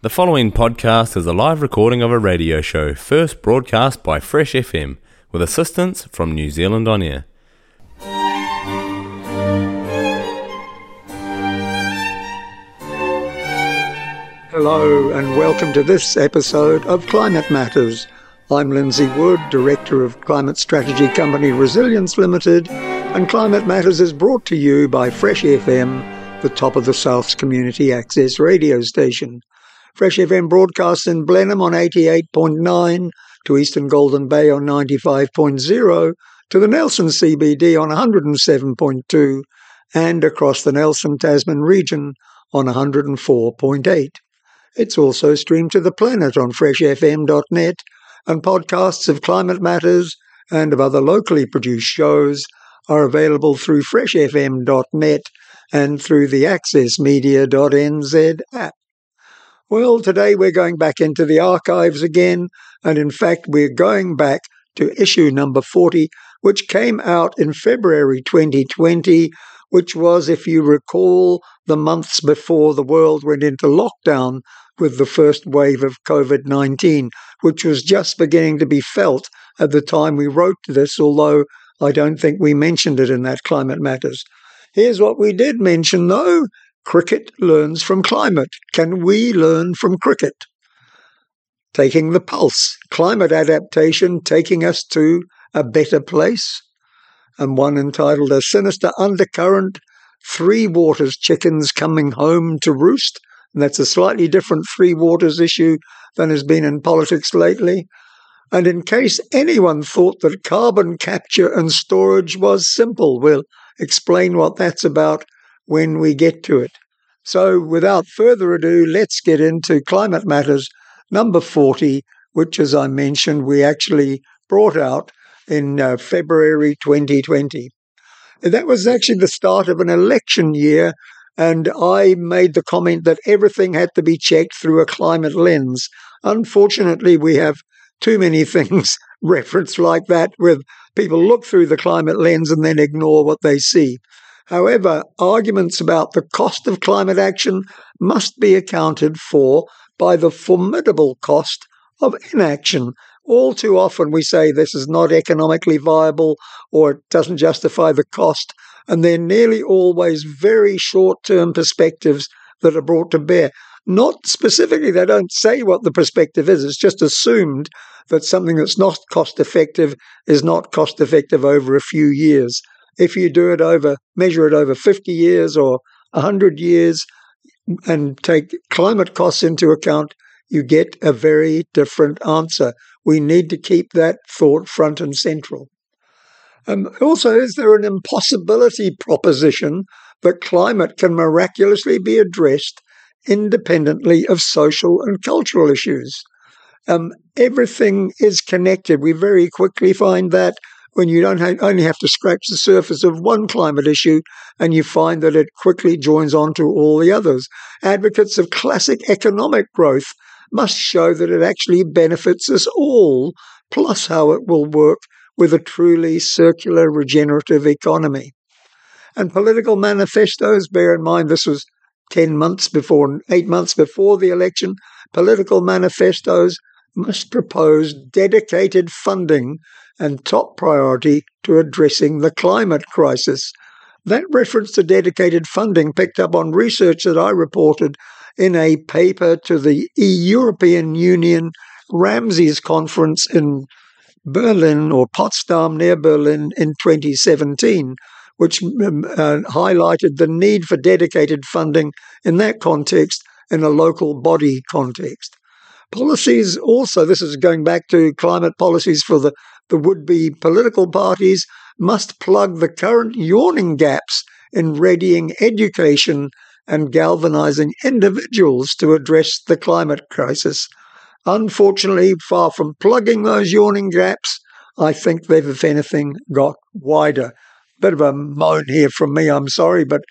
The following podcast is a live recording of a radio show first broadcast by Fresh FM with assistance from New Zealand On Air. Hello, and welcome to this episode of Climate Matters. I'm Lindsay Wood, Director of Climate Strategy Company Resilience Limited, and Climate Matters is brought to you by Fresh FM, the top of the South's community access radio station. Fresh FM broadcasts in Blenheim on 88.9, to Eastern Golden Bay on 95.0, to the Nelson CBD on 107.2, and across the Nelson Tasman region on 104.8. It's also streamed to the planet on freshfm.net, and podcasts of Climate Matters and of other locally produced shows are available through freshfm.net and through the accessmedia.nz app. Well, today we're going back into the archives again, and in fact, we're going back to issue number 40, which came out in February 2020, which was, if you recall, the months before the world went into lockdown with the first wave of COVID 19, which was just beginning to be felt at the time we wrote this, although I don't think we mentioned it in that Climate Matters. Here's what we did mention, though Cricket learns from climate. Can we learn from cricket? Taking the pulse, climate adaptation taking us to a better place. And one entitled A Sinister Undercurrent Three Waters Chickens Coming Home to Roost. And that's a slightly different Three Waters issue than has been in politics lately. And in case anyone thought that carbon capture and storage was simple, we'll explain what that's about when we get to it. So, without further ado, let's get into Climate Matters number 40, which, as I mentioned, we actually brought out in uh, February 2020. That was actually the start of an election year, and I made the comment that everything had to be checked through a climate lens. Unfortunately, we have too many things referenced like that, with people look through the climate lens and then ignore what they see. However, arguments about the cost of climate action must be accounted for by the formidable cost of inaction. All too often we say this is not economically viable or it doesn't justify the cost, and they're nearly always very short term perspectives that are brought to bear. Not specifically, they don't say what the perspective is, it's just assumed that something that's not cost effective is not cost effective over a few years. If you do it over, measure it over 50 years or 100 years and take climate costs into account, you get a very different answer. We need to keep that thought front and central. Um, also, is there an impossibility proposition that climate can miraculously be addressed independently of social and cultural issues? Um, everything is connected. We very quickly find that when you don't ha- only have to scratch the surface of one climate issue and you find that it quickly joins on to all the others. Advocates of classic economic growth must show that it actually benefits us all, plus how it will work with a truly circular regenerative economy. And political manifestos, bear in mind this was 10 months before, eight months before the election, political manifestos must propose dedicated funding and top priority to addressing the climate crisis. That reference to dedicated funding picked up on research that I reported in a paper to the European Union Ramses conference in Berlin or Potsdam near Berlin in 2017, which um, uh, highlighted the need for dedicated funding in that context in a local body context. Policies also, this is going back to climate policies for the the would be political parties must plug the current yawning gaps in readying education and galvanizing individuals to address the climate crisis. Unfortunately, far from plugging those yawning gaps, I think they've, if anything, got wider. Bit of a moan here from me, I'm sorry, but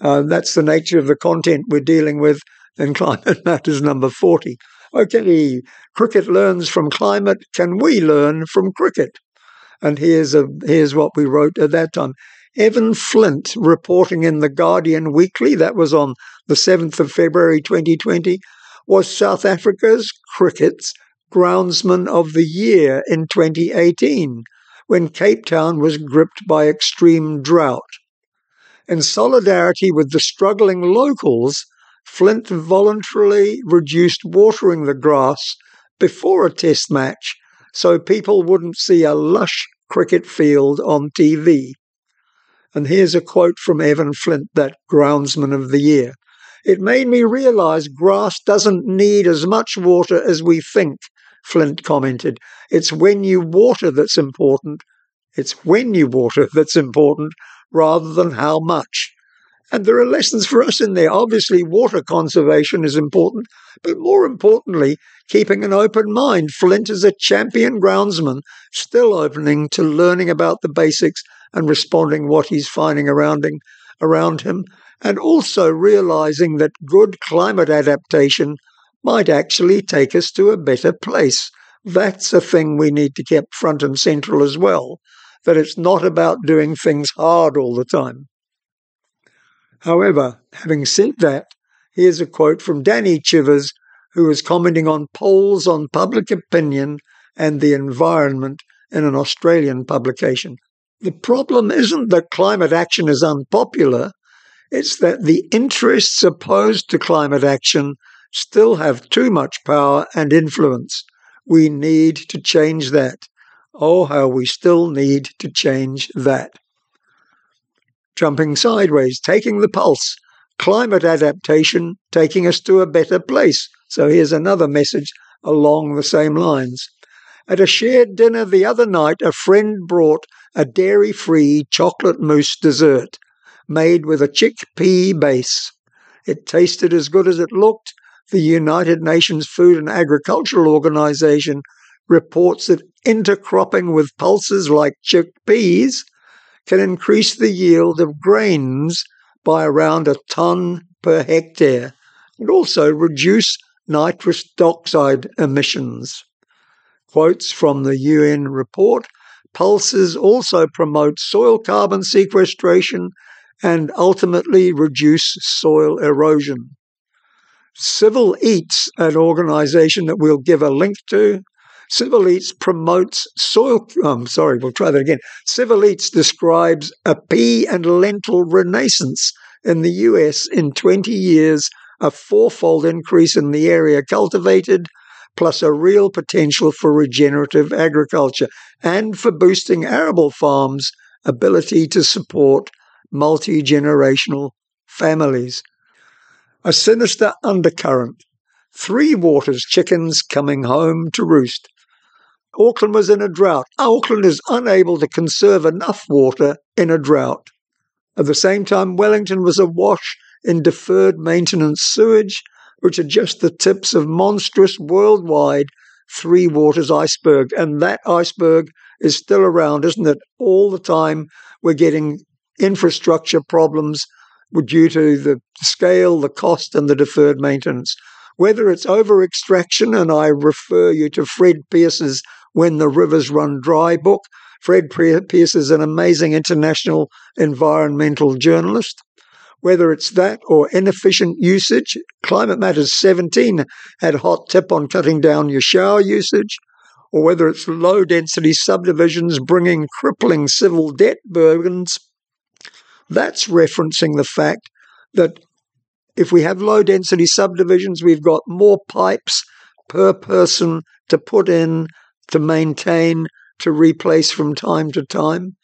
uh, that's the nature of the content we're dealing with in Climate Matters number 40. Okay, cricket learns from climate. Can we learn from cricket? And here's a here's what we wrote at that time. Evan Flint reporting in the Guardian Weekly, that was on the 7th of February 2020. was South Africa's cricket's groundsman of the year in 2018 when Cape Town was gripped by extreme drought. In solidarity with the struggling locals, Flint voluntarily reduced watering the grass before a test match so people wouldn't see a lush cricket field on TV. And here's a quote from Evan Flint, that groundsman of the year. It made me realize grass doesn't need as much water as we think, Flint commented. It's when you water that's important. It's when you water that's important rather than how much. And there are lessons for us in there. Obviously, water conservation is important, but more importantly, keeping an open mind. Flint is a champion groundsman, still opening to learning about the basics and responding what he's finding around him, around him, and also realizing that good climate adaptation might actually take us to a better place. That's a thing we need to keep front and central as well, that it's not about doing things hard all the time. However, having said that, here's a quote from Danny Chivers, who was commenting on polls on public opinion and the environment in an Australian publication. The problem isn't that climate action is unpopular, it's that the interests opposed to climate action still have too much power and influence. We need to change that. Oh, how we still need to change that jumping sideways, taking the pulse, climate adaptation taking us to a better place. So here's another message along the same lines. At a shared dinner the other night, a friend brought a dairy free chocolate mousse dessert made with a chickpea base. It tasted as good as it looked. The United Nations Food and Agricultural Organization reports that intercropping with pulses like chickpeas can increase the yield of grains by around a tonne per hectare and also reduce nitrous oxide emissions. Quotes from the UN report pulses also promote soil carbon sequestration and ultimately reduce soil erosion. Civil Eats, an organization that we'll give a link to, Civil Eats promotes soil. I'm sorry, we'll try that again. Civil Eats describes a pea and lentil renaissance in the US in 20 years, a fourfold increase in the area cultivated, plus a real potential for regenerative agriculture and for boosting arable farms' ability to support multi generational families. A sinister undercurrent. Three Waters chickens coming home to roost. Auckland was in a drought. Auckland is unable to conserve enough water in a drought. At the same time, Wellington was awash in deferred maintenance sewage, which are just the tips of monstrous worldwide three waters iceberg. And that iceberg is still around, isn't it? All the time we're getting infrastructure problems due to the scale, the cost, and the deferred maintenance. Whether it's over extraction, and I refer you to Fred Pearce's when the Rivers Run Dry book. Fred Pearce is an amazing international environmental journalist. Whether it's that or inefficient usage, Climate Matters 17 had a hot tip on cutting down your shower usage, or whether it's low density subdivisions bringing crippling civil debt burdens, that's referencing the fact that if we have low density subdivisions, we've got more pipes per person to put in to maintain, to replace from time to time.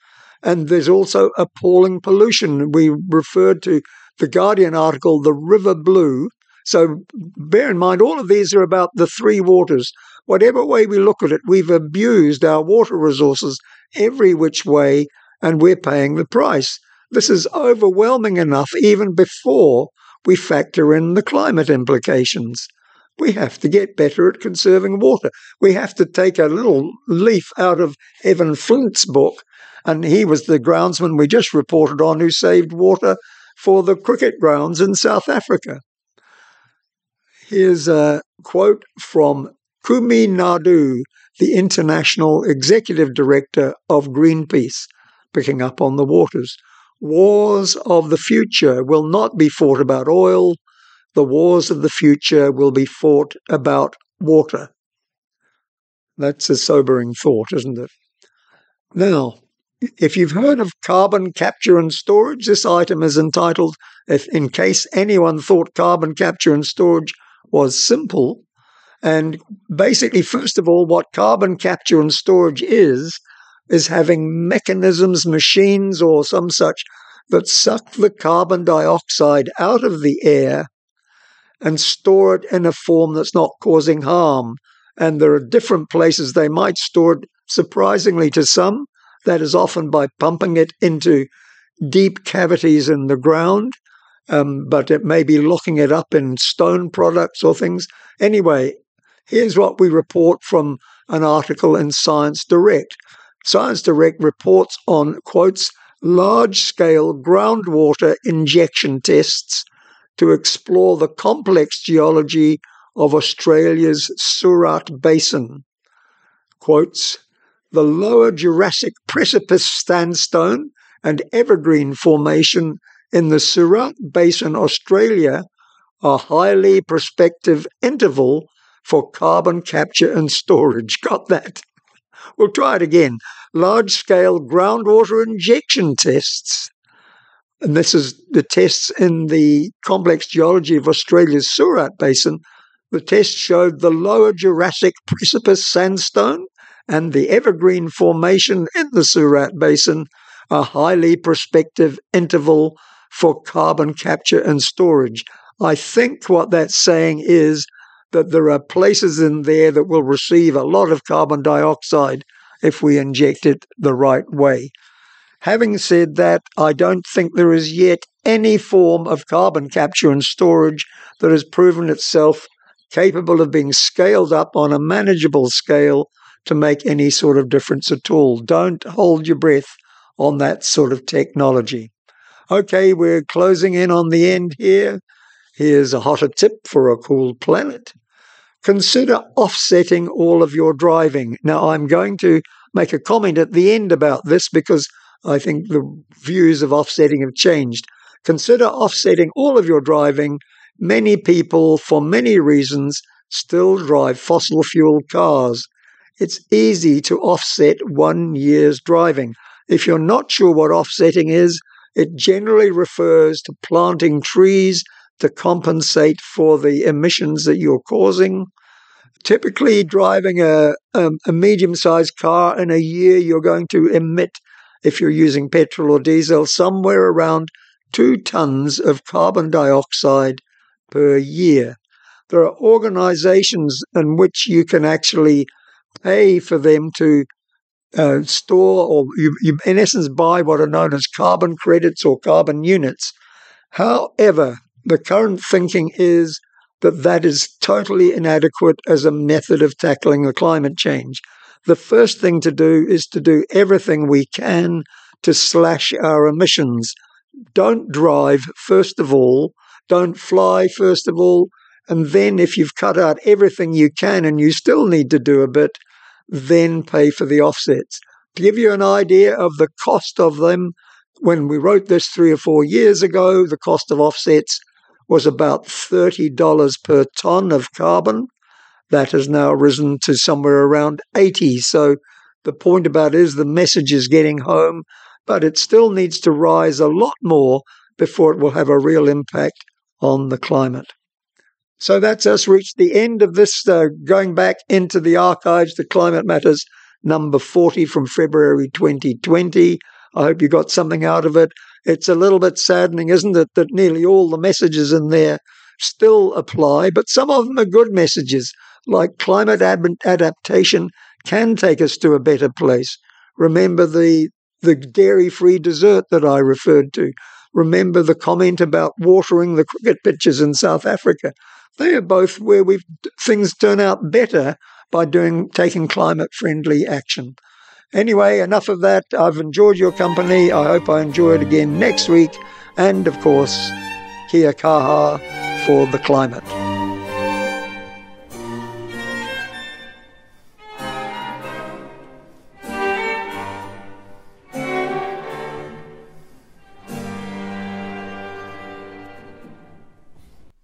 And there's also appalling pollution. We referred to the Guardian article, The River Blue. So bear in mind, all of these are about the three waters. Whatever way we look at it, we've abused our water resources every which way, and we're paying the price. This is overwhelming enough even before we factor in the climate implications we have to get better at conserving water. We have to take a little leaf out of Evan Flint's book, and he was the groundsman we just reported on who saved water for the cricket grounds in South Africa. Here's a quote from Kumi Naidoo, the International Executive Director of Greenpeace, picking up on the waters. Wars of the future will not be fought about oil, the wars of the future will be fought about water. That's a sobering thought, isn't it? Now, if you've heard of carbon capture and storage, this item is entitled, if, in case anyone thought carbon capture and storage was simple. And basically, first of all, what carbon capture and storage is, is having mechanisms, machines, or some such that suck the carbon dioxide out of the air and store it in a form that's not causing harm. And there are different places they might store it, surprisingly to some. That is often by pumping it into deep cavities in the ground, um, but it may be locking it up in stone products or things. Anyway, here's what we report from an article in Science Direct. Science Direct reports on, quotes, large scale groundwater injection tests to explore the complex geology of Australia's Surat Basin. Quotes, the lower Jurassic precipice sandstone and evergreen formation in the Surat Basin, Australia, are highly prospective interval for carbon capture and storage. Got that? We'll try it again. Large scale groundwater injection tests. And this is the tests in the complex geology of Australia's Surat Basin. The test showed the lower Jurassic precipice sandstone and the Evergreen Formation in the Surat Basin a highly prospective interval for carbon capture and storage. I think what that's saying is that there are places in there that will receive a lot of carbon dioxide if we inject it the right way. Having said that, I don't think there is yet any form of carbon capture and storage that has proven itself capable of being scaled up on a manageable scale to make any sort of difference at all. Don't hold your breath on that sort of technology. Okay, we're closing in on the end here. Here's a hotter tip for a cool planet. Consider offsetting all of your driving. Now, I'm going to make a comment at the end about this because I think the views of offsetting have changed. Consider offsetting all of your driving. Many people, for many reasons, still drive fossil fuel cars it's easy to offset one year's driving. If you're not sure what offsetting is, it generally refers to planting trees to compensate for the emissions that you're causing. Typically, driving a, um, a, a medium sized car in a year, you're going to emit, if you're using petrol or diesel, somewhere around two tons of carbon dioxide per year. There are organizations in which you can actually pay for them to uh, store or you, you, in essence buy what are known as carbon credits or carbon units. However, the current thinking is that that is totally inadequate as a method of tackling the climate change. The first thing to do is to do everything we can to slash our emissions. Don't drive, first of all. Don't fly, first of all. And then, if you've cut out everything you can and you still need to do a bit, then pay for the offsets. To give you an idea of the cost of them, when we wrote this three or four years ago, the cost of offsets was about $30 per ton of carbon. That has now risen to somewhere around 80. So the point about is the message is getting home, but it still needs to rise a lot more before it will have a real impact on the climate. So that's us reached the end of this, uh, going back into the archives, the Climate Matters number 40 from February 2020. I hope you got something out of it. It's a little bit saddening, isn't it, that nearly all the messages in there still apply, but some of them are good messages, like climate ad- adaptation can take us to a better place. Remember the the dairy-free dessert that I referred to. Remember the comment about watering the cricket pitches in South Africa. They are both where we things turn out better by doing taking climate friendly action. Anyway, enough of that. I've enjoyed your company. I hope I enjoy it again next week. And of course, kia kaha for the climate.